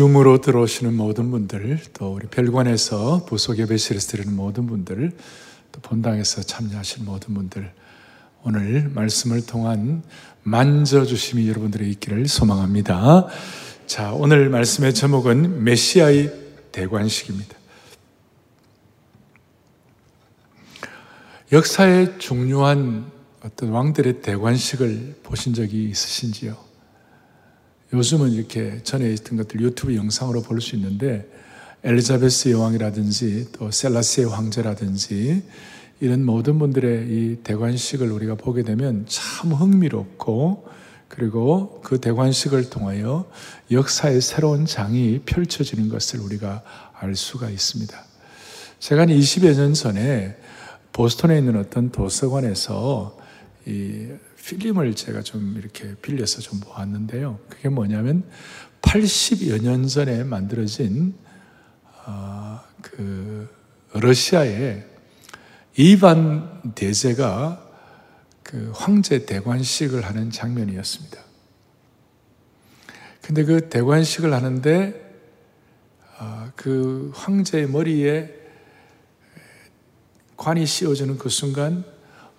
줌으로 들어오시는 모든 분들, 또 우리 별관에서 부속 예배실에서 드리는 모든 분들, 또 본당에서 참여하실 모든 분들, 오늘 말씀을 통한 만져주심이 여러분들의 있기를 소망합니다. 자, 오늘 말씀의 제목은 메시아의 대관식입니다. 역사의 중요한 어떤 왕들의 대관식을 보신 적이 있으신지요? 요즘은 이렇게 전에 있던 것들 유튜브 영상으로 볼 수 있는데 엘리자베스 여왕이라든지 또 셀라스의 황제라든지 이런 모든 분들의 이 대관식을 우리가 보게 되면 참 흥미롭고 그리고 그 대관식을 통하여 역사의 새로운 장이 펼쳐지는 것을 우리가 알 수가 있습니다. 제가 한 20여 년 전에 보스턴에 있는 어떤 도서관에서 이 필름을 제가 좀 이렇게 빌려서 좀 보았는데요. 그게 뭐냐면 80여 년 전에 만들어진 어, 그 러시아의 이반 대제가 그 황제 대관식을 하는 장면이었습니다. 근데 그 대관식을 하는데 어, 그 황제의 머리에 관이 씌워지는 그 순간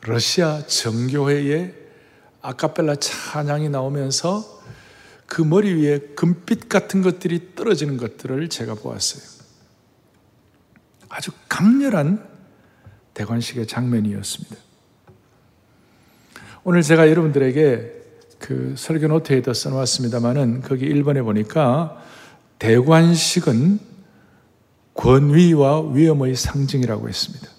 러시아 정교회의 아카펠라 찬양이 나오면서 그 머리 위에 금빛 같은 것들이 떨어지는 것들을 제가 보았어요. 아주 강렬한 대관식의 장면이었습니다. 오늘 제가 여러분들에게 그 설교 노트에도 써놓았습니다만은 거기 1번에 보니까 대관식은 권위와 위엄의 상징이라고 했습니다.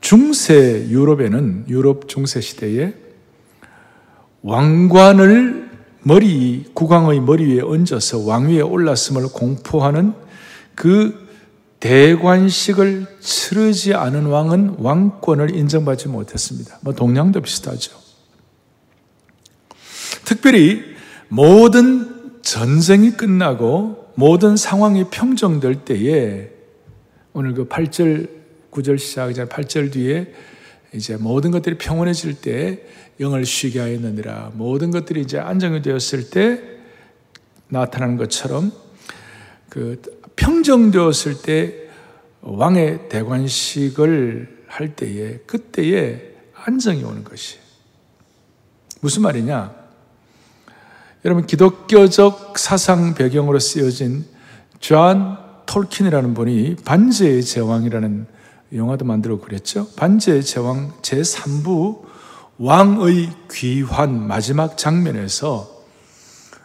중세 유럽에는 유럽 중세 시대에 왕관을 머리 국왕의 머리 위에 얹어서 왕위에 올랐음을 공포하는 그 대관식을 치르지 않은 왕은 왕권을 인정받지 못했습니다. 뭐 동양도 비슷하죠. 특별히 모든 전쟁이 끝나고 모든 상황이 평정될 때에 오늘 그 8절 9절 시작 이제 8절 뒤에 이제 모든 것들이 평온해질 때 영을 쉬게 하였느니라 모든 것들이 이제 안정이 되었을 때 나타나는 것처럼 그 평정되었을 때 왕의 대관식을 할 때에 그때에 안정이 오는 것이 무슨 말이냐? 여러분 기독교적 사상 배경으로 쓰여진 존 톨킨이라는 분이 반지의 제왕이라는 영화도 만들어 그랬죠. 반지 제왕 제3부 왕의 귀환 마지막 장면에서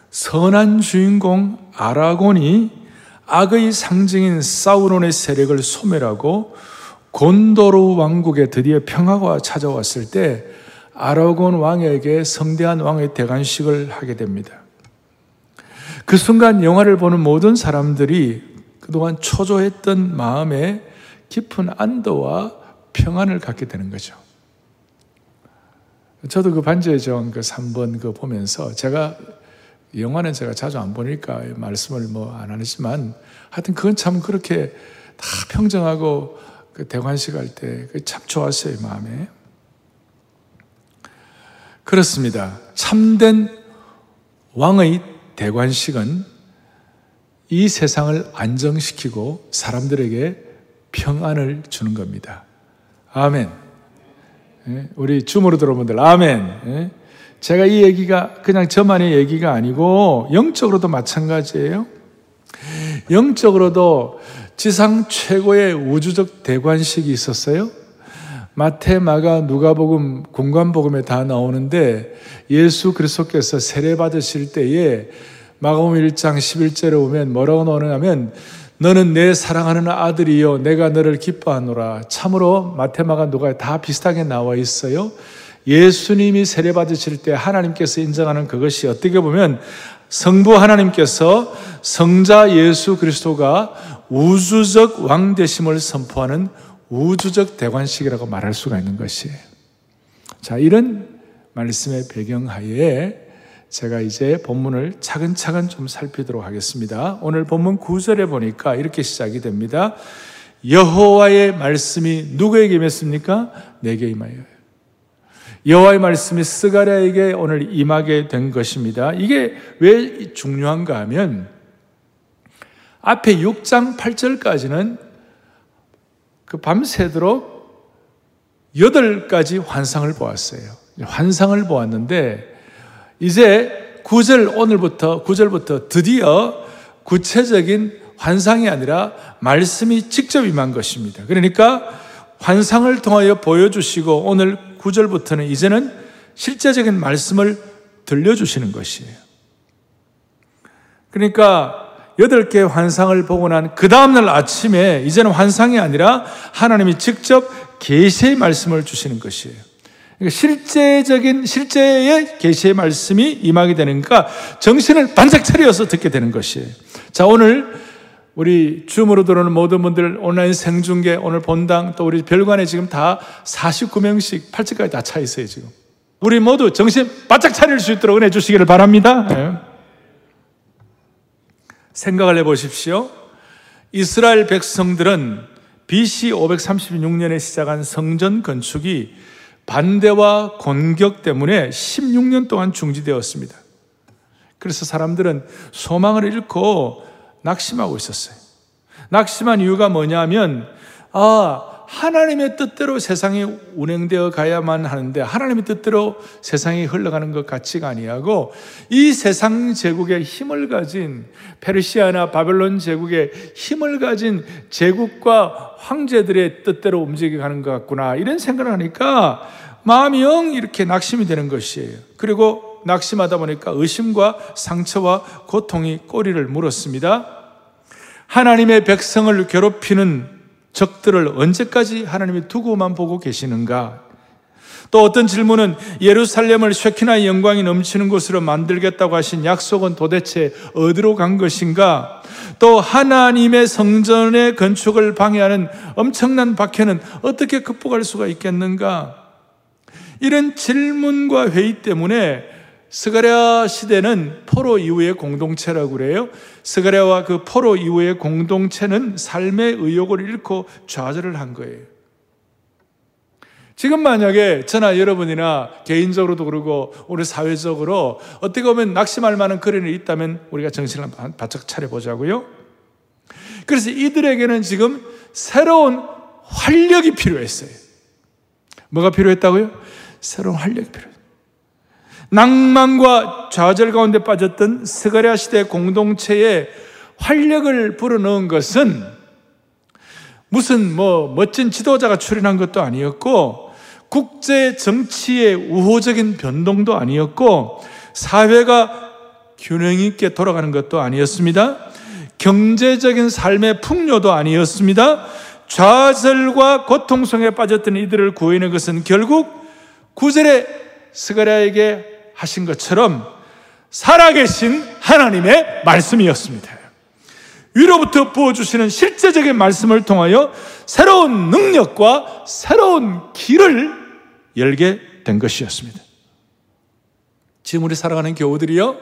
선한 주인공 아라곤이 악의 상징인 사우론의 세력을 소멸하고 곤도르 왕국에 드디어 평화가 찾아왔을 때 아라곤 왕에게 성대한 왕의 대관식을 하게 됩니다. 그 순간 영화를 보는 모든 사람들이 그동안 초조했던 마음에 깊은 안도와 평안을 갖게 되는 거죠. 저도 그 반지의 정그 3번 그 보면서 제가 영화는 제가 자주 안 보니까 말씀을 뭐 안 하지만 하여튼 그건 참 그렇게 다 평정하고 그 대관식 할 때 참 좋았어요, 마음에. 그렇습니다. 참된 왕의 대관식은 이 세상을 안정시키고 사람들에게 평안을 주는 겁니다. 아멘. 예? 우리 줌으로 들어온 분들, 아멘. 예? 제가 이 얘기가 그냥 저만의 얘기가 아니고 영적으로도 마찬가지예요. 영적으로도 지상 최고의 우주적 대관식이 있었어요. 마태, 마가, 누가복음, 공관복음에 다 나오는데 예수 그리스도께서 세례 받으실 때에 마가복음 1장 11절에 보면 뭐라고 나오냐면 너는 내 사랑하는 아들이요 내가 너를 기뻐하노라. 참으로 마테마가 누가 다 비슷하게 나와 있어요. 예수님이 세례 받으실 때 하나님께서 인정하는 그것이 어떻게 보면 성부 하나님께서 성자 예수 그리스도가 우주적 왕 되심을 선포하는 우주적 대관식이라고 말할 수가 있는 것이에요. 자, 이런 말씀의 배경 하에 제가 이제 본문을 차근차근 좀 살피도록 하겠습니다. 오늘 본문 9절에 보니까 이렇게 시작이 됩니다. 여호와의 말씀이 누구에게 임했습니까? 내게 임하여. 여호와의 말씀이 스가랴에게 오늘 임하게 된 것입니다. 이게 왜 중요한가 하면 앞에 6장 8절까지는 그 밤새도록 8가지 환상을 보았어요. 환상을 보았는데 이제 9절 오늘부터 9절부터 드디어 구체적인 환상이 아니라 말씀이 직접 임한 것입니다. 그러니까 환상을 통하여 보여주시고 오늘 9절부터는 이제는 실제적인 말씀을 들려주시는 것이에요. 그러니까 여덟 개의 환상을 보고 난 그 다음날 아침에 이제는 환상이 아니라 하나님이 직접 계시의 말씀을 주시는 것이에요. 그러니까 실제적인 실제의 계시의 말씀이 임하게 되는가 정신을 반짝 차려서 듣게 되는 것이에요. 자 오늘 우리 줌으로 들어오는 모든 분들 온라인 생중계 오늘 본당 또 우리 별관에 지금 다 49명씩 8층까지 다 차 있어요 지금. 우리 모두 정신 바짝 차릴 수 있도록 은혜 주시기를 바랍니다. 네. 생각을 해보십시오. 이스라엘 백성들은 BC 536년에 시작한 성전 건축이 반대와 공격 때문에 16년 동안 중지되었습니다. 그래서 사람들은 소망을 잃고 낙심하고 있었어요. 낙심한 이유가 뭐냐면, 아, 하나님의 뜻대로 세상이 운행되어 가야만 하는데 하나님의 뜻대로 세상이 흘러가는 것 같지가 아니하고 이 세상 제국의 힘을 가진 페르시아나 바벨론 제국의 힘을 가진 제국과 황제들의 뜻대로 움직여가는 것 같구나 이런 생각을 하니까 마음이 영 이렇게 낙심이 되는 것이에요. 그리고 낙심하다 보니까 의심과 상처와 고통이 꼬리를 물었습니다. 하나님의 백성을 괴롭히는 적들을 언제까지 하나님이 두고만 보고 계시는가? 또 어떤 질문은 예루살렘을 쉐키나의 영광이 넘치는 곳으로 만들겠다고 하신 약속은 도대체 어디로 간 것인가? 또 하나님의 성전의 건축을 방해하는 엄청난 박해는 어떻게 극복할 수가 있겠는가? 이런 질문과 회의 때문에 스가랴 시대는 포로 이후의 공동체라고 그래요. 스가랴와 그 포로 이후의 공동체는 삶의 의욕을 잃고 좌절을 한 거예요. 지금 만약에 저나 여러분이나 개인적으로도 그러고 우리 사회적으로 어떻게 보면 낙심할 만한 그림이 있다면 우리가 정신을 바짝 차려보자고요. 그래서 이들에게는 지금 새로운 활력이 필요했어요. 뭐가 필요했다고요? 새로운 활력이 필요했어요. 낭만과 좌절 가운데 빠졌던 스가랴 시대 공동체에 활력을 불어넣은 것은 무슨 뭐 멋진 지도자가 출연한 것도 아니었고 국제 정치의 우호적인 변동도 아니었고 사회가 균형 있게 돌아가는 것도 아니었습니다. 경제적인 삶의 풍요도 아니었습니다. 좌절과 고통 속에 빠졌던 이들을 구해낸 것은 결국 구절에 스가랴에게 하신 것처럼 살아계신 하나님의 말씀이었습니다. 위로부터 부어주시는 실제적인 말씀을 통하여 새로운 능력과 새로운 길을 열게 된 것이었습니다. 지금 우리 살아가는 교우들이요,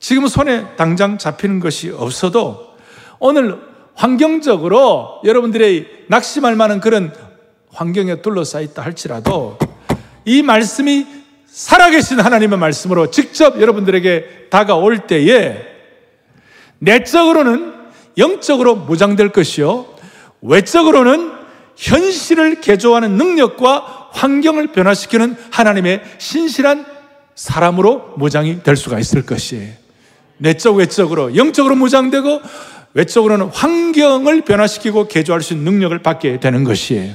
지금 손에 당장 잡히는 것이 없어도 오늘 환경적으로 여러분들의 낙심할 만한 그런 환경에 둘러싸있다 할지라도 이 말씀이 살아계신 하나님의 말씀으로 직접 여러분들에게 다가올 때에 내적으로는 영적으로 무장될 것이요. 외적으로는 현실을 개조하는 능력과 환경을 변화시키는 하나님의 신실한 사람으로 무장이 될 수가 있을 것이에요. 내적, 외적으로, 영적으로 무장되고 외적으로는 환경을 변화시키고 개조할 수 있는 능력을 받게 되는 것이에요.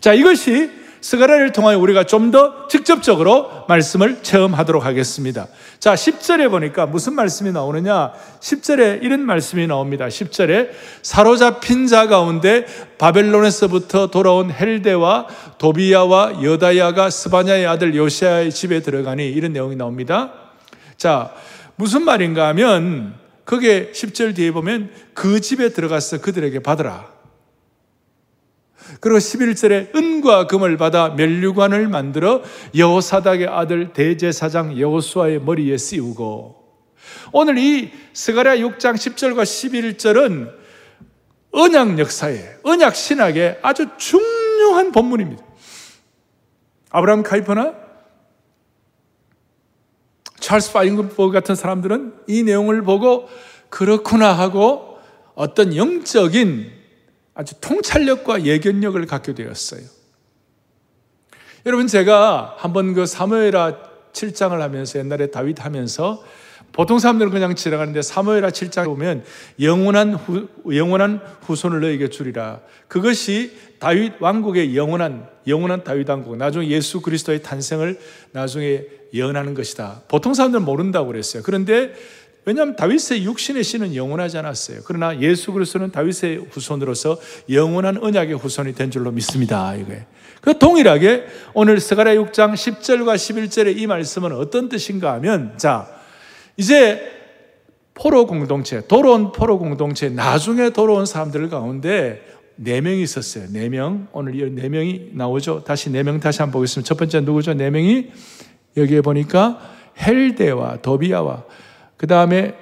자, 이것이 스가랴를 통하여 우리가 좀 더 직접적으로 말씀을 체험하도록 하겠습니다. 자, 10절에 보니까 무슨 말씀이 나오느냐? 10절에 이런 말씀이 나옵니다. 10절에 사로잡힌 자 가운데 바벨론에서부터 돌아온 헬데와 도비야와 여다야가 스바냐의 아들 요시아의 집에 들어가니 이런 내용이 나옵니다. 자, 무슨 말인가 하면 그게 10절 뒤에 보면 그 집에 들어가서 그들에게 받으라. 그리고 11절에 은과 금을 받아 멸류관을 만들어 여호사닥의 아들 대제사장 여호수아의 머리에 씌우고 오늘 이 스가랴 6장 10절과 11절은 언약 역사에 언약 신학에 아주 중요한 본문입니다. 아브라함 카이퍼나 찰스 파인버그 같은 사람들은 이 내용을 보고 그렇구나 하고 어떤 영적인 아주 통찰력과 예견력을 갖게 되었어요. 여러분 제가 한번 그 사무엘하 7장을 하면서 옛날에 다윗 하면서 보통 사람들은 그냥 지나가는데 사무엘하 7장에 보면 영원한 후, 영원한 후손을 너에게 주리라. 그것이 다윗 왕국의 영원한 영원한 다윗 왕국 나중에 예수 그리스도의 탄생을 나중에 예언하는 것이다. 보통 사람들은 모른다고 그랬어요. 그런데 왜냐하면 다윗의 육신의 씨는 영원하지 않았어요. 그러나 예수 그리스도는 다윗의 후손으로서 영원한 언약의 후손이 된 줄로 믿습니다. 이거예요. 그 동일하게 오늘 스가랴 6장 10절과 11절의 이 말씀은 어떤 뜻인가 하면 자 이제 포로 공동체, 돌아온 포로 공동체, 나중에 돌아온 사람들 가운데 네 명이 있었어요. 네 명. 오늘 이네 명이 나오죠. 다시 네 명 다시 한번 보겠습니다. 첫 번째 누구죠? 네 명이 여기에 보니까 헬데와 도비아와 그 다음에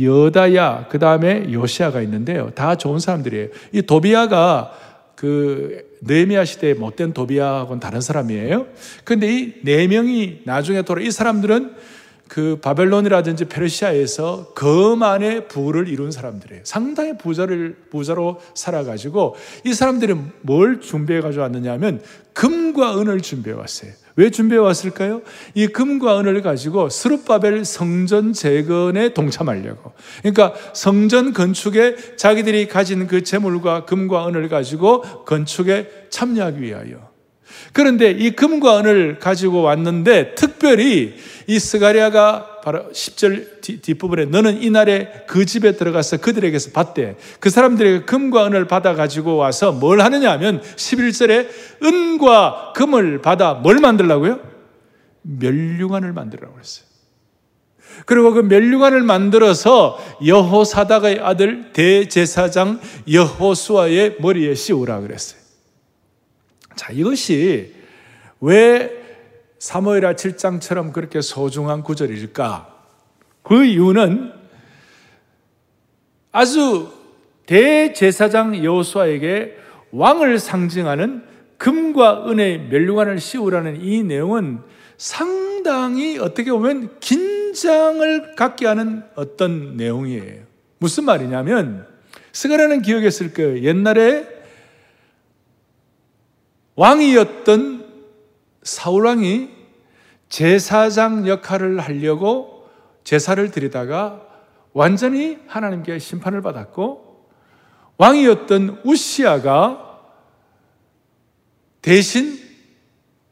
여다야, 그 다음에 요시아가 있는데요. 다 좋은 사람들이에요. 이 도비아가 그 느헤미야 시대에 못된 도비아하고는 다른 사람이에요. 근데 이 네 명이 나중에 돌아 이 사람들은 그 바벨론이라든지 페르시아에서 거만의 부를 이룬 사람들이에요. 상당히 부자를 부자로 살아가지고 이 사람들은 뭘 준비해 가지고 왔느냐 하면 금과 은을 준비해 왔어요. 왜 준비해 왔을까요? 이 금과 은을 가지고 스룹바벨 성전 재건에 동참하려고. 그러니까 성전 건축에 자기들이 가진 그 재물과 금과 은을 가지고 건축에 참여하기 위하여. 그런데 이 금과 은을 가지고 왔는데 특별히 이 스가리아가 바로 10절 뒷부분에 너는 이날에 그 집에 들어가서 그들에게서 받되 그 사람들에게 금과 은을 받아 가지고 와서 뭘 하느냐 하면 11절에 은과 금을 받아 뭘 만들라고요? 멸류관을 만들라고 그랬어요. 그리고 그 멸류관을 만들어서 여호사닥의 아들 대제사장 여호수아의 머리에 씌우라 그랬어요. 자, 이것이 왜 사무엘하 7장처럼 그렇게 소중한 구절일까? 그 이유는 아주 대제사장 여호수아에게 왕을 상징하는 금과 은의 멸류관을 씌우라는 이 내용은 상당히 어떻게 보면 긴장을 갖게 하는 어떤 내용이에요. 무슨 말이냐면 스가라는 기억했을 거예요. 옛날에 왕이었던 사울왕이 제사장 역할을 하려고 제사를 드리다가 완전히 하나님께 심판을 받았고 왕이었던 우시아가 대신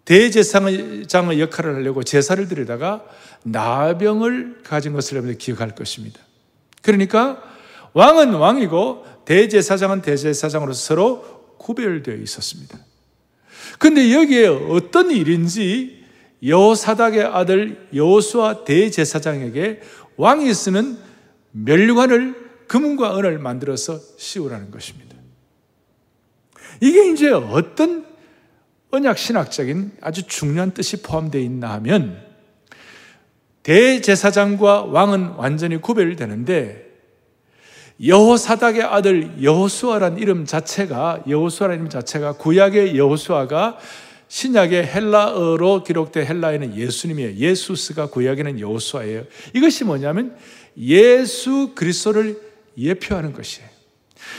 대제사장의 역할을 하려고 제사를 드리다가 나병을 가진 것을 여러분들 기억할 것입니다. 그러니까 왕은 왕이고 대제사장은 대제사장으로서 서로 구별되어 있었습니다. 근데 여기에 어떤 일인지 여호사닥의 아들 여호수아 대제사장에게 왕이 쓰는 멸류관을 금과 은을 만들어서 씌우라는 것입니다. 이게 이제 어떤 언약 신학적인 아주 중요한 뜻이 포함되어 있나 하면 대제사장과 왕은 완전히 구별되는데 여호사닥의 아들 여호수아란 이름 자체가 여호수아라는 이름 자체가 구약의 여호수아가 신약의 헬라어로 기록된 헬라에는 예수님이에요. 예수스가 구약에는 여호수아예요. 이것이 뭐냐면 예수 그리스도를 예표하는 것이에요.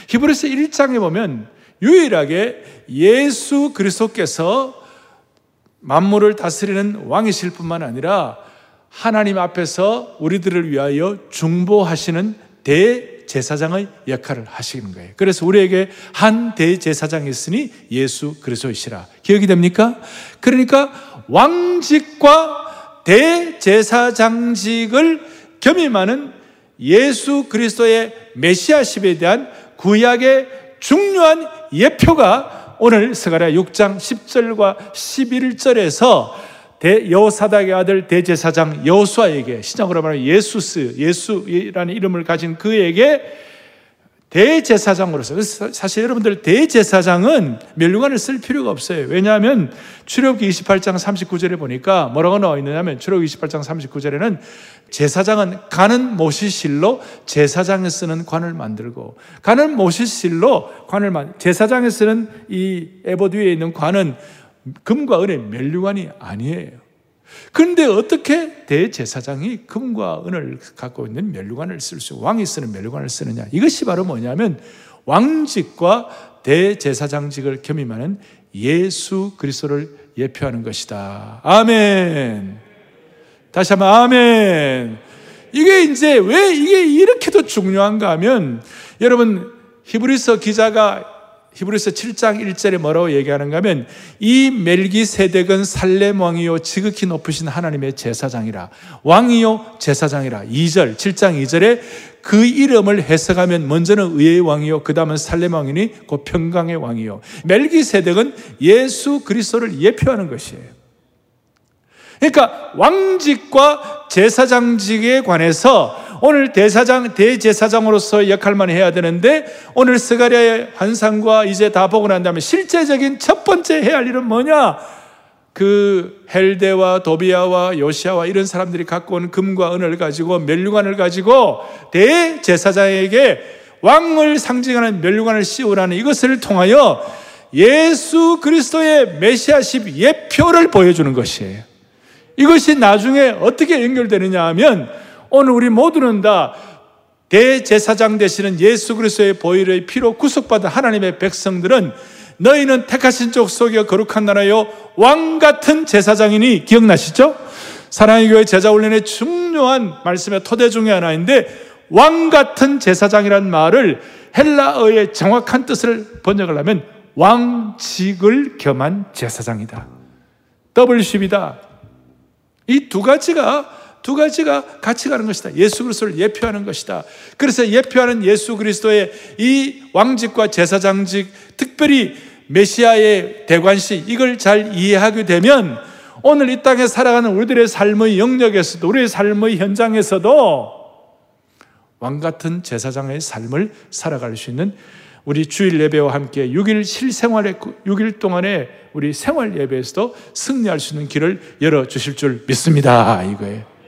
히브리서 1장에 보면 유일하게 예수 그리스도께서 만물을 다스리는 왕이실 뿐만 아니라 하나님 앞에서 우리들을 위하여 중보하시는 대 제사장의 역할을 하시는 거예요. 그래서 우리에게 한 대제사장이 있으니 예수 그리스도이시라. 기억이 됩니까? 그러니까 왕직과 대제사장직을 겸임하는 예수 그리스도의 메시아십에 대한 구약의 중요한 예표가 오늘 스가랴 6장 10절과 11절에서 여호사닥의 아들 대제사장 여호수아에게 신약으로 말하면 예수스 예수라는 이름을 가진 그에게 대제사장으로서 사실 여러분들 대제사장은 멸류관을 쓸 필요가 없어요. 왜냐하면 출애굽기 28장 39절에 보니까 뭐라고 나와 있느냐면 출애굽기 28장 39절에는 제사장은 가는 모시실로 제사장에 쓰는 관을 만들고 가는 모시실로 관을 만 제사장에 쓰는 이 에보드 위에 있는 관은 금과 은의 멸류관이 아니에요. 그런데 어떻게 대제사장이 금과 은을 갖고 있는 멸류관을 쓸 수, 왕이 쓰는 멸류관을 쓰느냐? 이것이 바로 뭐냐면 왕직과 대제사장직을 겸임하는 예수 그리스도를 예표하는 것이다. 아멘. 다시 한번 아멘. 이게 이제 왜 이게 이렇게도 중요한가 하면 여러분 히브리서 기자가 히브리서 7장 1절에 뭐라고 얘기하는가 하면 이 멜기세덱은 살렘 왕이요 지극히 높으신 하나님의 제사장이라 왕이요 제사장이라 2절 7장 2절에 그 이름을 해석하면 먼저는 의의 왕이요 그 다음은 살렘 왕이니 곧 평강의 왕이요 멜기세덱은 예수 그리스도를 예표하는 것이에요. 그러니까 왕직과 제사장직에 관해서 오늘 대사장, 대제사장으로서 역할만 해야 되는데 오늘 스가랴의 환상과 이제 다 보고 난 다음에 실제적인 첫 번째 해야 할 일은 뭐냐? 그 헬데와 도비아와 요시아와 이런 사람들이 갖고 온 금과 은을 가지고 멸류관을 가지고 대제사장에게 왕을 상징하는 멸류관을 씌우라는 이것을 통하여 예수 그리스도의 메시아십 예표를 보여주는 것이에요. 이것이 나중에 어떻게 연결되느냐 하면 오늘 우리 모두는 다 대제사장 되시는 예수 그리스도의 보혈의 피로 구속받은 하나님의 백성들은 너희는 택하신 족속이여 거룩한 나라요 왕 같은 제사장이니 기억나시죠? 사랑의 교회 제자 훈련의 중요한 말씀의 토대 중의 하나인데 왕 같은 제사장이란 말을 헬라어의 정확한 뜻을 번역을 하면 왕직을 겸한 제사장이다. 더블십이다. 이 두 가지가 두 가지가 같이 가는 것이다. 예수 그리스도를 예표하는 것이다. 그래서 예표하는 예수 그리스도의 이 왕직과 제사장직, 특별히 메시아의 대관식, 이걸 잘 이해하게 되면 오늘 이 땅에 살아가는 우리들의 삶의 영역에서도, 우리의 삶의 현장에서도 왕 같은 제사장의 삶을 살아갈 수 있는 우리 주일 예배와 함께 6일 실생활의 6일 동안의 우리 생활 예배에서도 승리할 수 있는 길을 열어 주실 줄 믿습니다. 이거예요.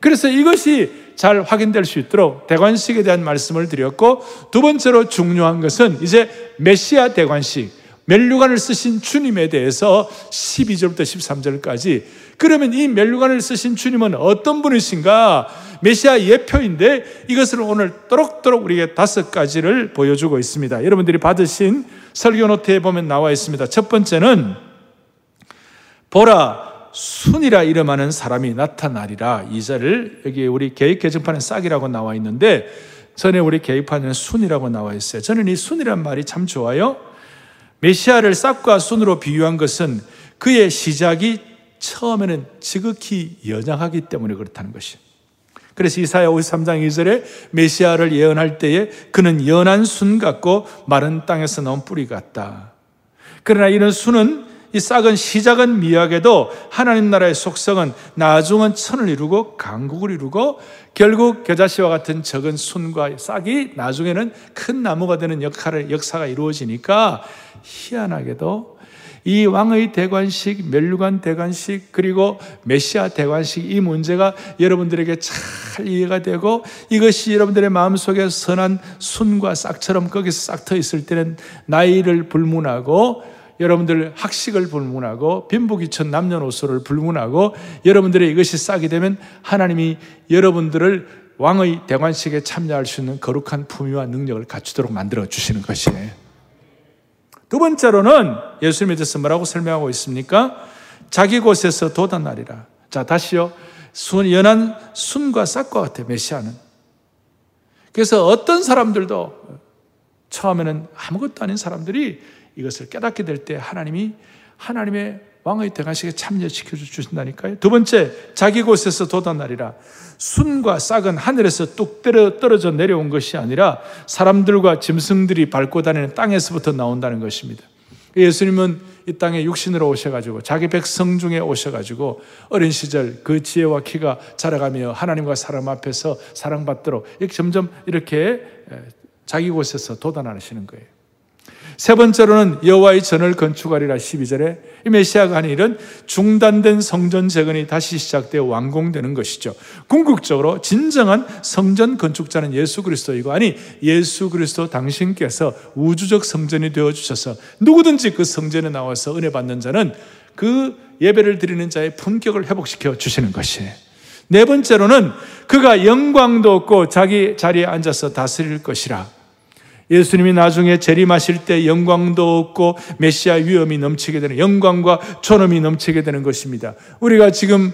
그래서 이것이 잘 확인될 수 있도록 대관식에 대한 말씀을 드렸고 두 번째로 중요한 것은 이제 메시아 대관식 멜류관을 쓰신 주님에 대해서 12절부터 13절까지 그러면 이 멜류관을 쓰신 주님은 어떤 분이신가? 메시아 예표인데 이것을 오늘 또록또록 우리에게 다섯 가지를 보여주고 있습니다. 여러분들이 받으신 설교 노트에 보면 나와 있습니다. 첫 번째는 보라 순이라 이름하는 사람이 나타나리라. 이 절을 여기 우리 계획 개정판에 싹이라고 나와 있는데 전에 우리 계획판에는 순이라고 나와 있어요. 저는 이 순이란 말이 참 좋아요. 메시아를 싹과 순으로 비유한 것은 그의 시작이 처음에는 지극히 연약하기 때문에 그렇다는 것이. 그래서 이사야 53장 2절에 메시아를 예언할 때에 그는 연한 순 같고 마른 땅에서 나온 뿌리 같다. 그러나 이런 순은 이 싹은 시작은 미약해도 하나님 나라의 속성은 나중은 천을 이루고 강국을 이루고 결국 겨자씨와 같은 적은 순과 싹이 나중에는 큰 나무가 되는 역할을 역사가 이루어지니까 희한하게도 이 왕의 대관식, 멸류관 대관식, 그리고 메시아 대관식 이 문제가 여러분들에게 잘 이해가 되고 이것이 여러분들의 마음속에 선한 순과 싹처럼 거기서 싹 터 있을 때는 나이를 불문하고 여러분들 학식을 불문하고 빈부귀천 남녀노소를 불문하고 여러분들의 이것이 싹이 되면 하나님이 여러분들을 왕의 대관식에 참여할 수 있는 거룩한 품위와 능력을 갖추도록 만들어 주시는 것이에요. 두 번째로는 예수님에 대해서 뭐라고 설명하고 있습니까? 자기 곳에서 도단하리라. 자, 다시요. 순, 연한 순과 싹과 같아, 메시아는. 그래서 어떤 사람들도 처음에는 아무것도 아닌 사람들이 이것을 깨닫게 될 때 하나님이 하나님의 왕의 대가식에 참여시켜 주신다니까요. 두 번째, 자기 곳에서 돋아나리라. 순과 싹은 하늘에서 뚝 떨어져 내려온 것이 아니라 사람들과 짐승들이 밟고 다니는 땅에서부터 나온다는 것입니다. 예수님은 이 땅에 육신으로 오셔가지고 자기 백성 중에 오셔가지고 어린 시절 그 지혜와 키가 자라가며 하나님과 사람 앞에서 사랑받도록 점점 이렇게 자기 곳에서 도단하시는 거예요. 세 번째로는 여호와의 전을 건축하리라 12절에 이 메시아가 하는 일은 중단된 성전 재건이 다시 시작되어 완공되는 것이죠. 궁극적으로 진정한 성전 건축자는 예수 그리스도이고 아니 예수 그리스도 당신께서 우주적 성전이 되어 주셔서 누구든지 그 성전에 나와서 은혜 받는 자는 그 예배를 드리는 자의 품격을 회복시켜 주시는 것이에요. 네 번째로는 그가 영광도 없고 자기 자리에 앉아서 다스릴 것이라. 예수님이 나중에 재림하실 때 영광도 없고 메시아 위엄이 넘치게 되는 영광과 존엄이 넘치게 되는 것입니다. 우리가 지금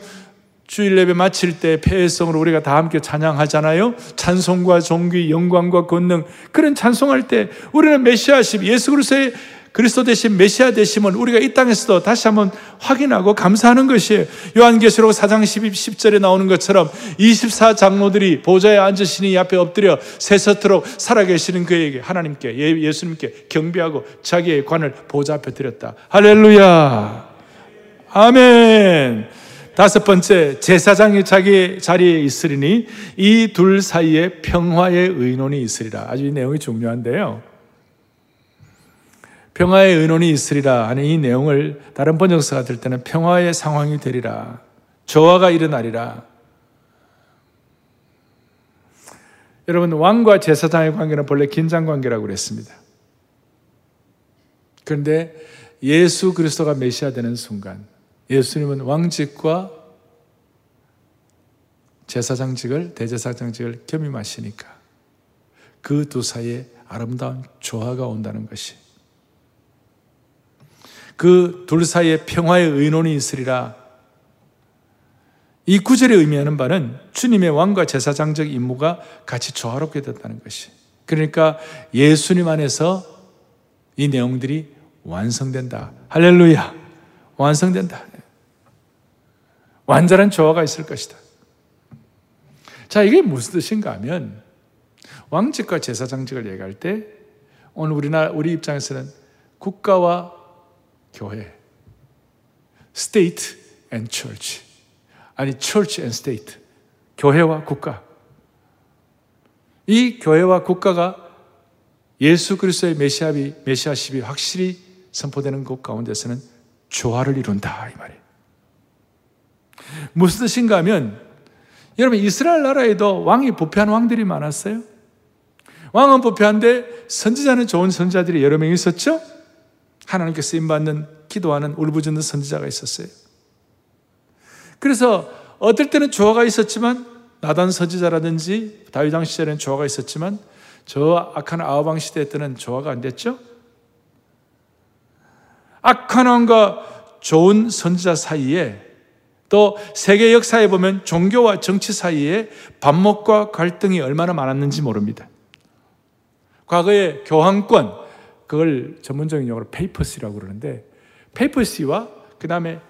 주일 예배 마칠 때 폐회성으로 우리가 다 함께 찬양하잖아요. 찬송과 종귀, 영광과 권능 그런 찬송할 때 우리는 메시아십 예수 그리스도의 그리스도 대신 메시아 되심을 우리가 이 땅에서도 다시 한번 확인하고 감사하는 것이에요. 요한계시록 4장 12, 10절에 나오는 것처럼 24장로들이 보좌에 앉으시니 앞에 엎드려 세서토록 살아계시는 그에게 하나님께 예, 예수님께 경배하고 자기의 관을 보좌 앞에 드렸다. 할렐루야. 아멘. 다섯 번째, 제사장이 자기 자리에 있으리니 이 둘 사이에 평화의 의논이 있으리라. 아주 이 내용이 중요한데요. 평화의 의논이 있으리라 하는 이 내용을 다른 번역서가 들 때는 평화의 상황이 되리라. 조화가 일어나리라. 여러분, 왕과 제사장의 관계는 본래 긴장 관계라고 그랬습니다. 그런데 예수 그리스도가 메시아 되는 순간, 예수님은 왕직과 제사장직을 대제사장직을 겸임하시니까 그 두 사이에 아름다운 조화가 온다는 것이 그 둘 사이에 평화의 의논이 있으리라. 이 구절에 의미하는 바는 주님의 왕과 제사장적 임무가 같이 조화롭게 됐다는 것이. 그러니까 예수님 안에서 이 내용들이 완성된다. 할렐루야. 완성된다. 완전한 조화가 있을 것이다. 자, 이게 무슨 뜻인가 하면 왕직과 제사장직을 얘기할 때 오늘 우리나라 우리 입장에서는 국가와 교회, state and church, 아니 church and state, 교회와 국가. 이 교회와 국가가 예수 그리스도의 메시아비 메시아십이 확실히 선포되는 곳 가운데서는 조화를 이룬다 이 말이에요. 무슨 뜻인가 하면 여러분 이스라엘 나라에도 왕이 부패한 왕들이 많았어요. 왕은 부패한데 선지자는 좋은 선지자들이 여러 명 있었죠. 하나님께 쓰임 받는 기도하는 울부짖는 선지자가 있었어요. 그래서 어떨 때는 조화가 있었지만 나단 선지자라든지 다윗왕 시절에는 조화가 있었지만 저 악한 아합왕 시대 때는 조화가 안 됐죠. 악한 왕과 좋은 선지자 사이에 또 세계 역사에 보면 종교와 정치 사이에 반목과 갈등이 얼마나 많았는지 모릅니다. 과거에 교황권, 그걸 전문적인 용어로 papacy라고 그러는데, 페이퍼시와 그 다음에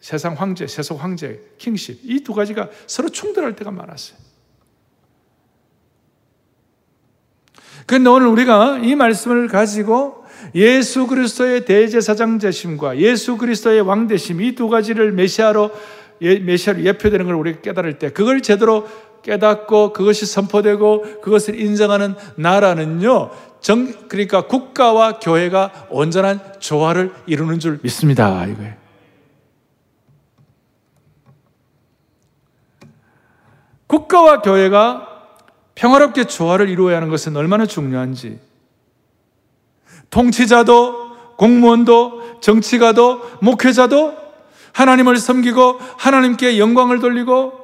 세상 황제, 세속 황제, kingship, 이 두 가지가 서로 충돌할 때가 많았어요. 그런데 오늘 우리가 이 말씀을 가지고 예수 그리스도의 대제사장 되심과 예수 그리스도의 왕 되심 이 두 가지를 메시아로 예, 메시아로 예표되는 걸 우리가 깨달을 때 그걸 제대로 깨닫고 그것이 선포되고 그것을 인정하는 나라는요. 정, 그러니까 국가와 교회가 온전한 조화를 이루는 줄 믿습니다. 이거예요. 국가와 교회가 평화롭게 조화를 이루어야 하는 것은 얼마나 중요한지 통치자도 공무원도 정치가도 목회자도 하나님을 섬기고 하나님께 영광을 돌리고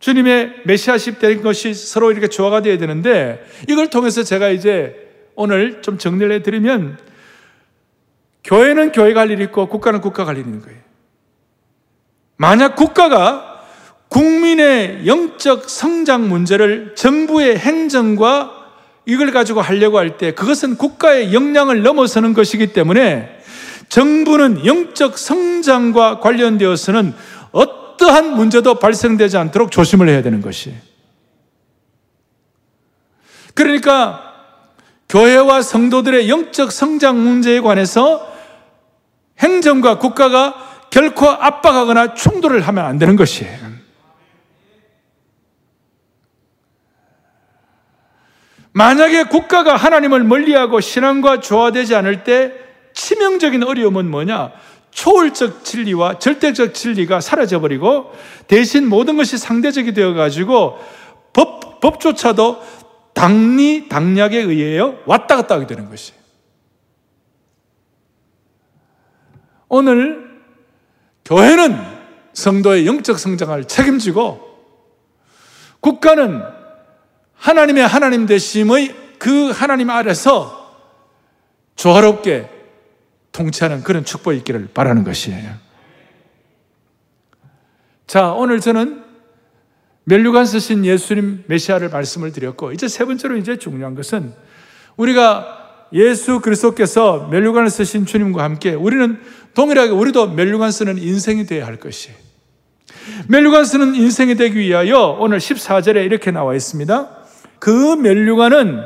주님의 메시아십 된 것이 서로 이렇게 조화가 되어야 되는데 이걸 통해서 제가 이제 오늘 좀 정리를 해드리면 교회는 교회가 할 일이 있고 국가는 국가가 할 일이 있는 거예요. 만약 국가가 국민의 영적 성장 문제를 정부의 행정과 이걸 가지고 하려고 할 때 그것은 국가의 역량을 넘어서는 것이기 때문에 정부는 영적 성장과 관련되어서는 어떠한 문제도 발생되지 않도록 조심을 해야 되는 것이. 그러니까 교회와 성도들의 영적 성장 문제에 관해서 행정과 국가가 결코 압박하거나 충돌을 하면 안 되는 것이에요. 만약에 국가가 하나님을 멀리하고 신앙과 조화되지 않을 때 치명적인 어려움은 뭐냐? 초월적 진리와 절대적 진리가 사라져버리고 대신 모든 것이 상대적이 되어가지고 법, 법조차도 당리, 당략에 의해요 왔다 갔다 하게 되는 것이에요. 오늘 교회는 성도의 영적 성장을 책임지고 국가는 하나님의 하나님 되심의 그 하나님 아래서 조화롭게 통치하는 그런 축복이 있기를 바라는 것이에요. 자, 오늘 저는 멸류관 쓰신 예수님 메시아를 말씀을 드렸고, 이제 세 번째로 이제 중요한 것은 우리가 예수 그리스도께서 멸류관을 쓰신 주님과 함께 우리는 동일하게 우리도 멸류관 쓰는 인생이 되어야 할 것이에요. 멸류관 쓰는 인생이 되기 위하여 오늘 14절에 이렇게 나와 있습니다. 그 멸류관은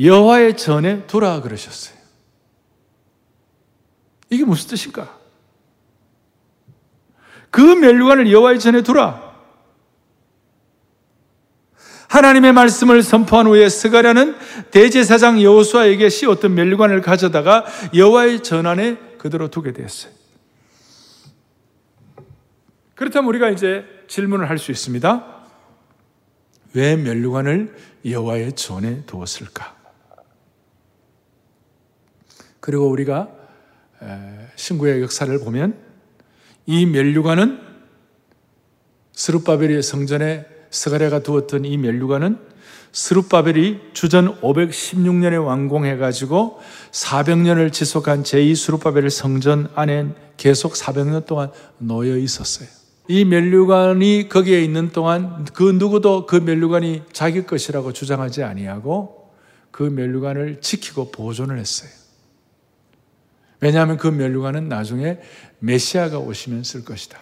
여호와의 전에 두라 그러셨어요. 이게 무슨 뜻일까? 그 멸류관을 여호와의 전에 두라. 하나님의 말씀을 선포한 후에 스가랴는 대제사장 여호수아에게 씌웠던 멸류관을 가져다가 여호와의 전 안에 그대로 두게 되었어요. 그렇다면 우리가 이제 질문을 할 수 있습니다. 왜 멸류관을 여호와의 전에 두었을까? 그리고 우리가 신구의 역사를 보면 이 멸류관은 스룹바벨의 성전에 스가랴가 두었던 이 멸류관은 스룹바벨이 주전 516년에 완공해 가지고 400년을 지속한 제2 스룹바벨 성전 안에 계속 400년 동안 놓여 있었어요. 이 멸류관이 거기에 있는 동안 그 누구도 그 멸류관이 자기 것이라고 주장하지 아니하고 그 멸류관을 지키고 보존을 했어요. 왜냐하면 그 멸류관은 나중에 메시아가 오시면 쓸 것이다.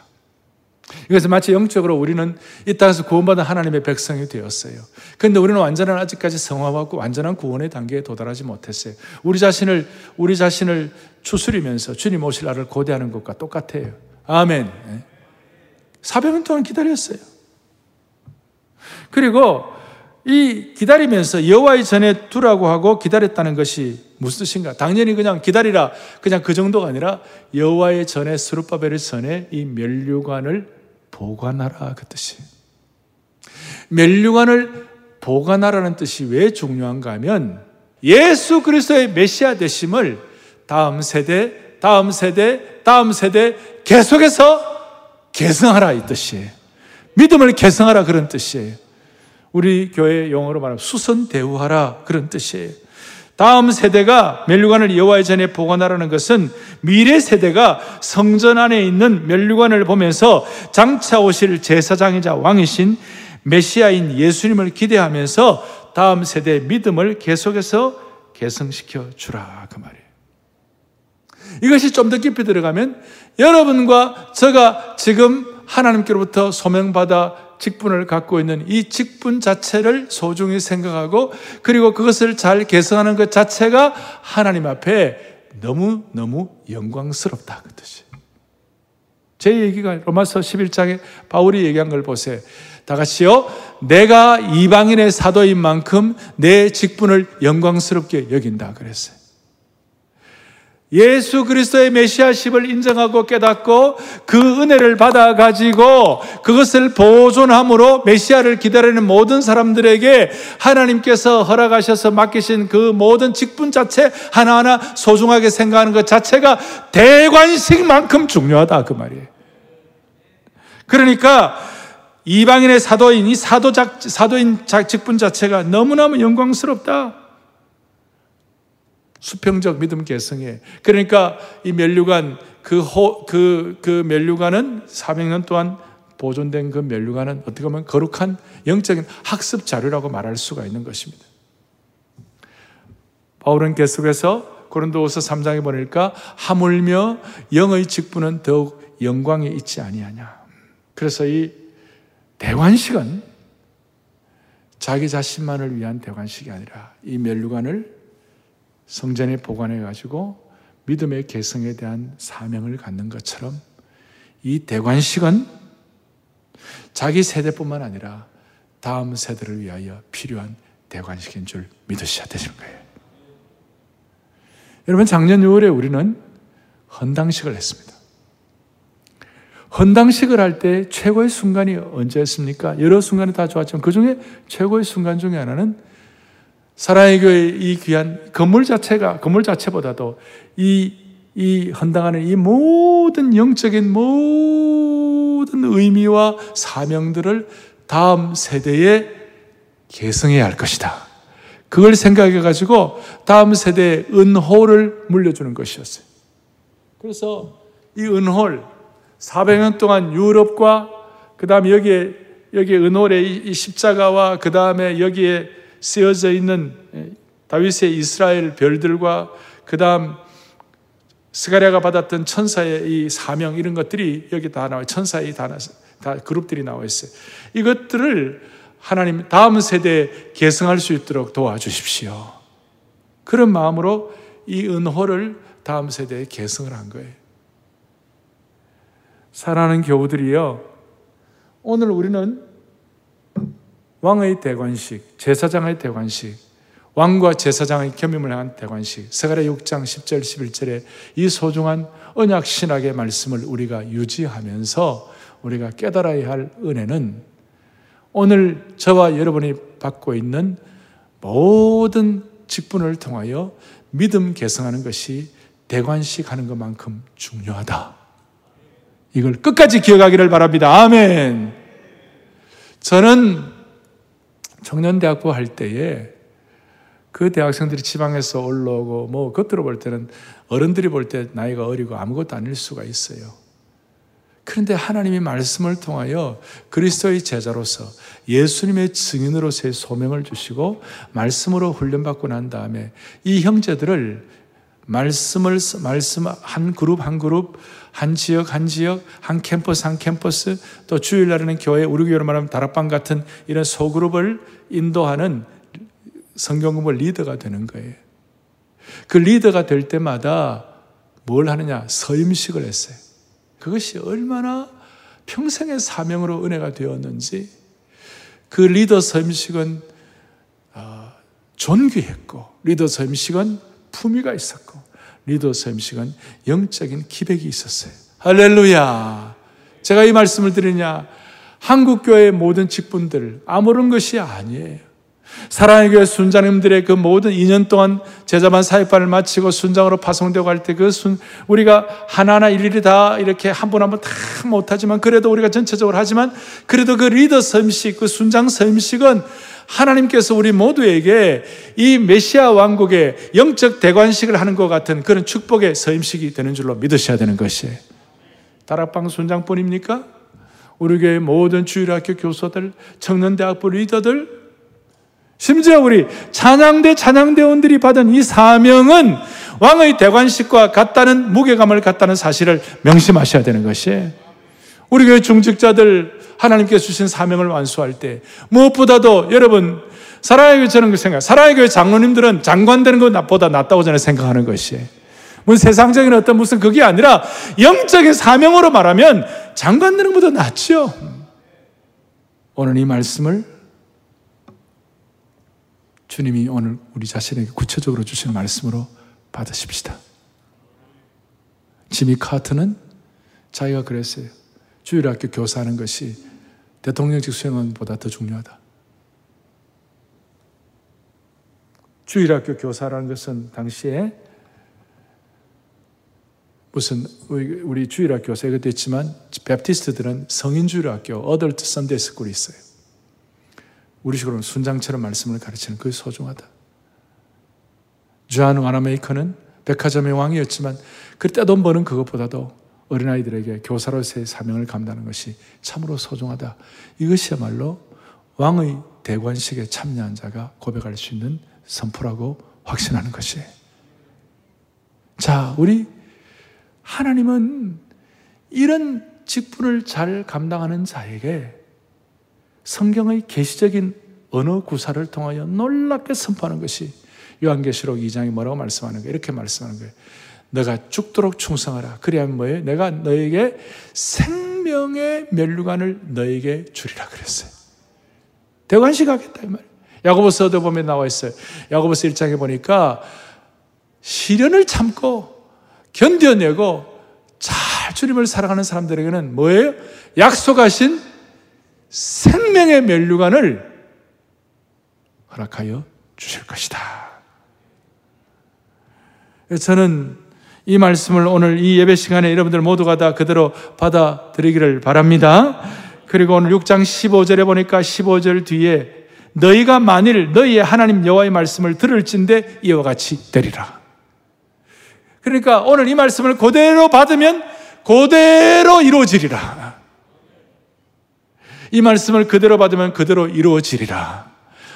이것은 마치 영적으로 우리는 이 땅에서 구원받은 하나님의 백성이 되었어요. 그런데 우리는 완전한 아직까지 성화하고 완전한 구원의 단계에 도달하지 못했어요. 우리 자신을 우리 자신을 추스리면서 주님 오실 날을 고대하는 것과 똑같아요. 아멘. 400년 동안 기다렸어요. 그리고 이 기다리면서 여호와의 전에 두라고 하고 기다렸다는 것이 무슨 뜻인가? 당연히 그냥 기다리라 그냥 그 정도가 아니라 여호와의 전에 스룹바벨의 전에 이 멸류관을 보관하라 그 뜻이. 멸류관을 보관하라는 뜻이 왜 중요한가 하면 예수 그리스도의 메시아 되심을 다음 세대, 다음 세대, 다음 세대 계속해서 개성하라 이 뜻이에요. 믿음을 개성하라 그런 뜻이에요. 우리 교회 용어로 말하면 수선 대우하라 그런 뜻이에요. 다음 세대가 멸류관을 여호와의 전에 보관하라는 것은 미래 세대가 성전 안에 있는 멸류관을 보면서 장차 오실 제사장이자 왕이신 메시아인 예수님을 기대하면서 다음 세대의 믿음을 계속해서 개성시켜 주라 그 말이에요. 이것이 좀 더 깊이 들어가면 여러분과 제가 지금 하나님께로부터 소명받아 직분을 갖고 있는 이 직분 자체를 소중히 생각하고 그리고 그것을 잘 개선하는 것 자체가 하나님 앞에 너무너무 영광스럽다. 그 뜻이. 제 얘기가 로마서 11장에 바울이 얘기한 걸 보세요. 다 같이요. 내가 이방인의 사도인 만큼 내 직분을 영광스럽게 여긴다. 그랬어요. 예수 그리스도의 메시아십을 인정하고 깨닫고 그 은혜를 받아 가지고 그것을 보존함으로 메시아를 기다리는 모든 사람들에게 하나님께서 허락하셔서 맡기신 그 모든 직분 자체 하나하나 소중하게 생각하는 것 자체가 대관식만큼 중요하다 그 말이에요. 그러니까 이방인의 사도인 이 사도작 사도인 직분 자체가 너무너무 영광스럽다. 수평적 믿음 개성에. 그러니까 이 멸류관, 그, 호, 그, 그 멸류관은 400년 동안 보존된 그 멸류관은 어떻게 보면 거룩한 영적인 학습 자료라고 말할 수가 있는 것입니다. 바울은 계속해서 고린도후서 3장에 보니까 하물며 영의 직분은 더욱 영광에 있지 아니하냐. 그래서 이 대관식은 자기 자신만을 위한 대관식이 아니라 이 멸류관을 성전에 보관해 가지고 믿음의 개성에 대한 사명을 갖는 것처럼 이 대관식은 자기 세대뿐만 아니라 다음 세대를 위하여 필요한 대관식인 줄 믿으셔야 되는 거예요. 여러분 작년 6월에 우리는 헌당식을 했습니다. 헌당식을 할 때 최고의 순간이 언제였습니까? 여러 순간이 다 좋았지만 그 중에 최고의 순간 중에 하나는 사랑의 교회 이 귀한 건물 자체가, 건물 자체보다도 이 이 헌당하는 이 모든 영적인 모든 의미와 사명들을 다음 세대에 계승해야 할 것이다. 그걸 생각해 가지고 다음 세대에 은호를 물려주는 것이었어요. 그래서 이 은홀 400년 동안 유럽과 그다음에 여기에 여기에 은홀의 이 십자가와 그다음에 여기에 쓰여져 있는 다윗의 이스라엘 별들과 그 다음 스가랴가 받았던 천사의 이 사명 이런 것들이 여기 다 나와요. 천사의 다, 다 그룹들이 나와 있어요. 이것들을 하나님 다음 세대에 계승할 수 있도록 도와주십시오. 그런 마음으로 이 은호를 다음 세대에 계승을 한 거예요. 사랑하는 교우들이요. 오늘 우리는 왕의 대관식, 제사장의 대관식, 왕과 제사장의 겸임을 한 대관식, 스가랴 6장 10절 11절에 이 소중한 언약 신학의 말씀을 우리가 유지하면서 우리가 깨달아야 할 은혜는 오늘 저와 여러분이 받고 있는 모든 직분을 통하여 믿음 개성하는 것이 대관식 하는 것만큼 중요하다. 이걸 끝까지 기억하기를 바랍니다. 아멘. 저는 청년대학부 할 때에 그 대학생들이 지방에서 올라오고 뭐 겉으로 볼 때는 어른들이 볼 때 나이가 어리고 아무것도 아닐 수가 있어요. 그런데 하나님이 말씀을 통하여 그리스도의 제자로서 예수님의 증인으로서의 소명을 주시고 말씀으로 훈련받고 난 다음에 이 형제들을 말씀을 말씀 한 그룹 한 그룹 한 지역 한 지역 한 캠퍼스 한 캠퍼스 또 주일날에는 교회 우리 교회로 말하면 다락방 같은 이런 소그룹을 인도하는 성경 공부 리더가 되는 거예요. 그 리더가 될 때마다 뭘 하느냐? 서임식을 했어요. 그것이 얼마나 평생의 사명으로 은혜가 되었는지 그 리더 서임식은 어, 존귀했고 리더 서임식은 품위가 있었고 리더 서임식은 영적인 기백이 있었어요. 할렐루야. 제가 이 말씀을 드리냐 한국 교회의 모든 직분들 아무런 것이 아니에요. 사랑의 교회 순장님들의 그 모든 2년 동안 제자반 사역반을 마치고 순장으로 파송되고 할때그 순, 우리가 하나하나 일일이 다 이렇게 한 분 한 분 다 못하지만 그래도 우리가 전체적으로 하지만 그래도 그 리더 섬식, 그 순장 섬식은 하나님께서 우리 모두에게 이 메시아 왕국의 영적 대관식을 하는 것 같은 그런 축복의 서임식이 되는 줄로 믿으셔야 되는 것이에요. 다락방 순장뿐입니까? 우리 교회 모든 주일학교 교사들, 청년대학부 리더들, 심지어 우리 찬양대 찬양대원들이 받은 이 사명은 왕의 대관식과 같다는 무게감을 갖다는 사실을 명심하셔야 되는 것이 우리 교회 중직자들 하나님께 주신 사명을 완수할 때 무엇보다도 여러분 사랑의 교회 저는 그 생각 사랑의 교회 장로님들은 장관 되는 것보다 낫다고 저는 생각하는 것이 뭐 세상적인 어떤 무슨 그게 아니라 영적인 사명으로 말하면 장관 되는 것보다 낫죠. 오늘 이 말씀을 주님이 오늘 우리 자신에게 구체적으로 주신 말씀으로 받으십시다. 지미 카트는 자기가 그랬어요. 주일학교 교사하는 것이 대통령직 수행원보다 더 중요하다. 주일학교 교사라는 것은 당시에 무슨 우리 주일학교 교사 이것도 있지만 Baptist들은 성인 주일학교 adult Sunday school이 있어요. 우리식으로는 순장처럼 말씀을 가르치는 그게 소중하다. 존 와나메이커는 백화점의 왕이었지만 그때 돈 버는 그것보다도 어린아이들에게 교사로서의 사명을 감당하는 것이 참으로 소중하다. 이것이야말로 왕의 대관식에 참여한 자가 고백할 수 있는 선포라고 확신하는 것이에요. 자, 우리 하나님은 이런 직분을 잘 감당하는 자에게 성경의 계시적인 언어 구사를 통하여 놀랍게 선포하는 것이 요한계시록 2장이 뭐라고 말씀하는 거예요? 이렇게 말씀하는 거예요. 너가 죽도록 충성하라. 그래야면 뭐예요? 내가 너에게 생명의 멸류관을 너에게 주리라 그랬어요. 대관식 하겠다 이 말. 야고보서도 보면 나와 있어요. 야고보서 1장에 보니까 시련을 참고 견뎌내고 잘 주님을 사랑하는 사람들에게는 뭐예요? 약속하신 생명의 멸류관을 허락하여 주실 것이다. 저는 이 말씀을 오늘 이 예배 시간에 여러분들 모두가 다 그대로 받아들이기를 바랍니다. 그리고 오늘 6장 15절에 보니까 15절 뒤에 너희가 만일 너희의 하나님 여호와의 말씀을 들을진데 이와 같이 되리라. 그러니까 오늘 이 말씀을 그대로 받으면 그대로 이루어지리라. 이 말씀을 그대로 받으면 그대로 이루어지리라.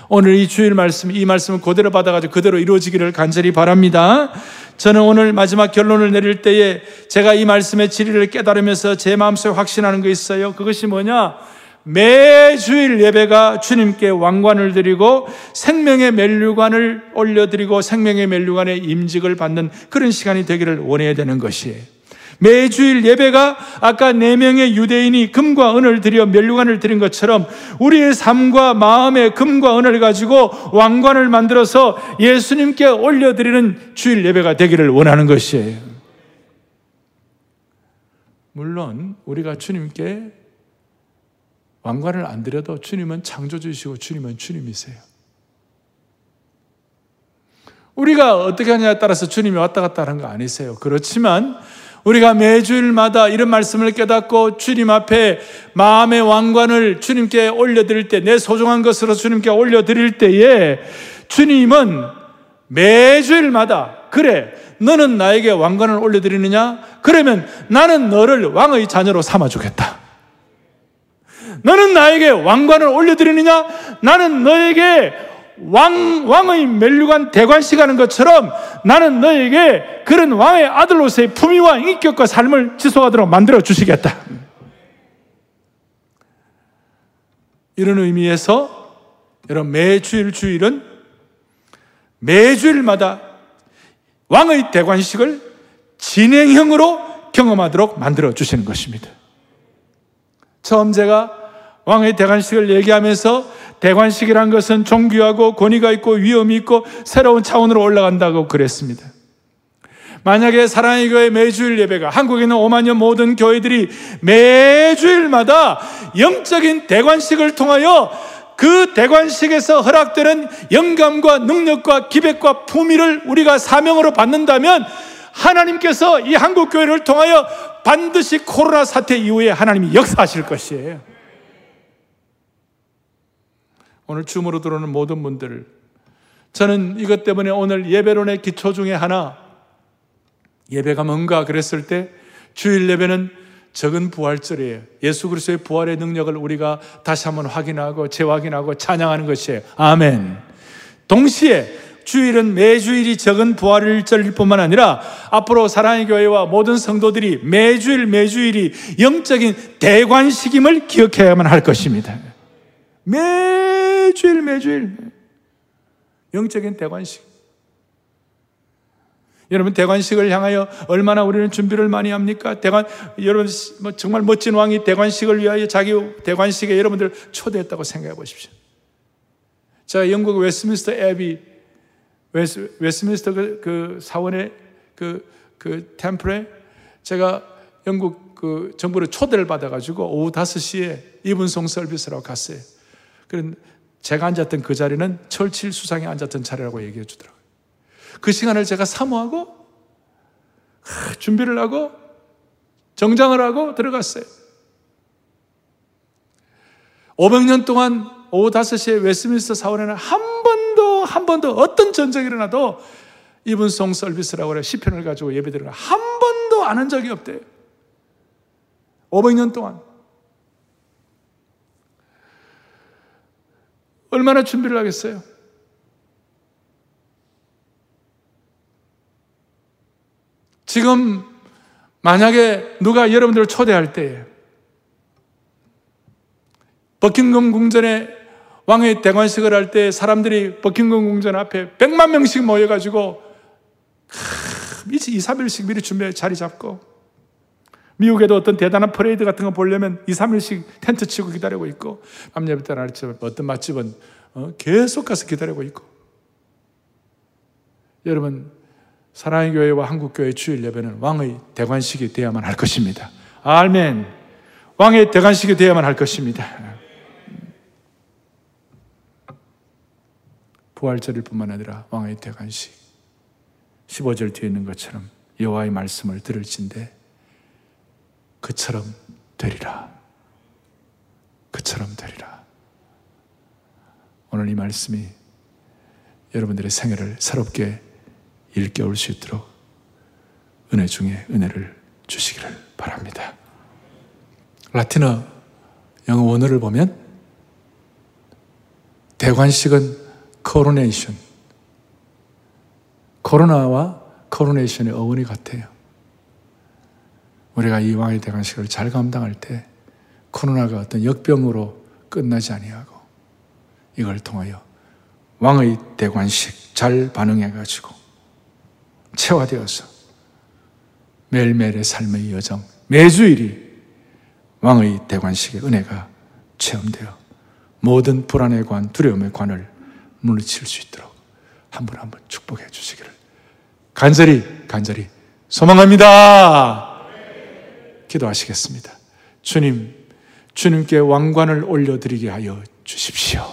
오늘 이 주일 말씀, 이 말씀을 그대로 받아가지고 그대로 이루어지기를 간절히 바랍니다. 저는 오늘 마지막 결론을 내릴 때에 제가 이 말씀의 진리를 깨달으면서 제 마음속에 확신하는 거 있어요. 그것이 뭐냐? 매주일 예배가 주님께 왕관을 드리고 생명의 멜류관을 올려드리고 생명의 멜류관의 임직을 받는 그런 시간이 되기를 원해야 되는 것이에요. 매주일 예배가 아까 네 명의 유대인이 금과 은을 들여 멸류관을 드린 것처럼 우리의 삶과 마음의 금과 은을 가지고 왕관을 만들어서 예수님께 올려드리는 주일 예배가 되기를 원하는 것이에요. 물론 우리가 주님께 왕관을 안 드려도 주님은 창조주시고 주님은 주님이세요. 우리가 어떻게 하냐에 따라서 주님이 왔다 갔다 하는 거 아니세요. 그렇지만 우리가 매주일마다 이런 말씀을 깨닫고 주님 앞에 마음의 왕관을 주님께 올려드릴 때, 내 소중한 것으로 주님께 올려드릴 때에 주님은 매주일마다, 그래, 너는 나에게 왕관을 올려드리느냐? 그러면 나는 너를 왕의 자녀로 삼아주겠다. 너는 나에게 왕관을 올려드리느냐? 나는 너에게 왕, 왕의 멜류관 대관식 하는 것처럼 나는 너에게 그런 왕의 아들로서의 품위와 인격과 삶을 지속하도록 만들어 주시겠다. 이런 의미에서 여러분 매주일 주일은 매주일마다 왕의 대관식을 진행형으로 경험하도록 만들어 주시는 것입니다. 처음 제가 왕의 대관식을 얘기하면서 대관식이란 것은 종교하고 권위가 있고 위험이 있고 새로운 차원으로 올라간다고 그랬습니다. 만약에 사랑의 교회 매주일 예배가 한국에 있는 5만여 모든 교회들이 매주일마다 영적인 대관식을 통하여 그 대관식에서 허락되는 영감과 능력과 기백과 품위를 우리가 사명으로 받는다면 하나님께서 이 한국 교회를 통하여 반드시 코로나 사태 이후에 하나님이 역사하실 것이에요. 오늘 춤으로 들어오는 모든 분들 저는 이것 때문에 오늘 예배론의 기초 중에 하나 예배가 뭔가 그랬을 때 주일 예배는 적은 부활절이에요. 예수 그리스도의 부활의 능력을 우리가 다시 한번 확인하고 재확인하고 찬양하는 것이에요. 아멘. 동시에 주일은 매주일이 적은 부활일절일 뿐만 아니라 앞으로 사랑의 교회와 모든 성도들이 매주일 매주일이 영적인 대관식임을 기억해야만 할 것입니다. 매 주일 매주일 영적인 대관식. 여러분 대관식을 향하여 얼마나 우리는 준비를 많이 합니까? 대관 여러분 뭐 정말 멋진 왕이 대관식을 위하여 자기 대관식에 여러분들 초대했다고 생각해 보십시오. 자 영국 웨스민스터 애비 웨스, 웨스민스터 그, 그 사원의 그, 그 temple에 제가 영국 그 정부를 초대를 받아가지고 오후 5시에 Evensong service라고 갔어요. 그런 제가 앉았던 그 자리는 철칠 수상이 앉았던 자리라고 얘기해 주더라고요. 그 시간을 제가 사모하고 준비를 하고 정장을 하고 들어갔어요. 500년 동안 오후 5시에 웨스민스터 사원에는 한 번도 한 번도 어떤 전쟁이 일어나도 이분송 서비스라고 그래 시편을 가지고 예배드리는 한 번도 안한 적이 없대요. 500년 동안 얼마나 준비를 하겠어요? 지금 만약에 누가 여러분들을 초대할 때에 버킹엄 궁전에 왕의 대관식을 할 때 사람들이 버킹엄 궁전 앞에 100만 명씩 모여가지고 2, 3일씩 미리 준비해 자리 잡고 미국에도 어떤 대단한 퍼레이드 같은 거 보려면 2, 3일씩 텐트 치고 기다리고 있고 밤예배 때 날처럼 어떤 맛집은 어, 계속 가서 기다리고 있고 여러분 사랑의 교회와 한국 교회 주일 예배는 왕의 대관식이 되어야만 할 것입니다. 아멘. 왕의 대관식이 되어야만 할 것입니다. 부활절일 뿐만 아니라 왕의 대관식 15절 뒤에 있는 것처럼 여호와의 말씀을 들을진데 그처럼 되리라. 그처럼 되리라. 오늘 이 말씀이 여러분들의 생애를 새롭게 일깨울 수 있도록 은혜 중에 은혜를 주시기를 바랍니다. 라틴어 영어 원어를 보면 대관식은 코로네이션. 코로나와 코로네이션의 어원이 같아요. 우리가 이 왕의 대관식을 잘 감당할 때 코로나가 어떤 역병으로 끝나지 아니하고 이걸 통하여 왕의 대관식 잘 반응해 가지고 체화되어서 매일매일의 삶의 여정 매주일이 왕의 대관식의 은혜가 체험되어 모든 불안의 관, 두려움의 관을 물리칠 수 있도록 한 분 한 분 축복해 주시기를 간절히 간절히 소망합니다. 기도하시겠습니다. 주님, 주님께 왕관을 올려드리게 하여 주십시오.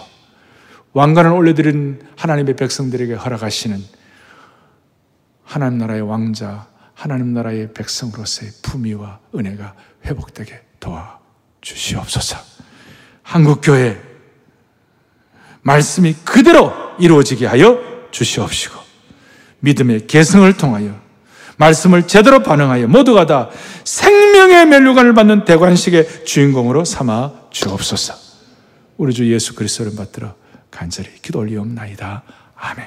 왕관을 올려드린 하나님의 백성들에게 허락하시는 하나님 나라의 왕자, 하나님 나라의 백성으로서의 품위와 은혜가 회복되게 도와 주시옵소서. 한국교회 말씀이 그대로 이루어지게 하여 주시옵시고 믿음의 개성을 통하여 말씀을 제대로 반응하여 모두가 다 생명의 멸류관을 받는 대관식의 주인공으로 삼아 주옵소서. 우리 주 예수 그리스도를 받들어 간절히 기도 올리옵나이다. 아멘.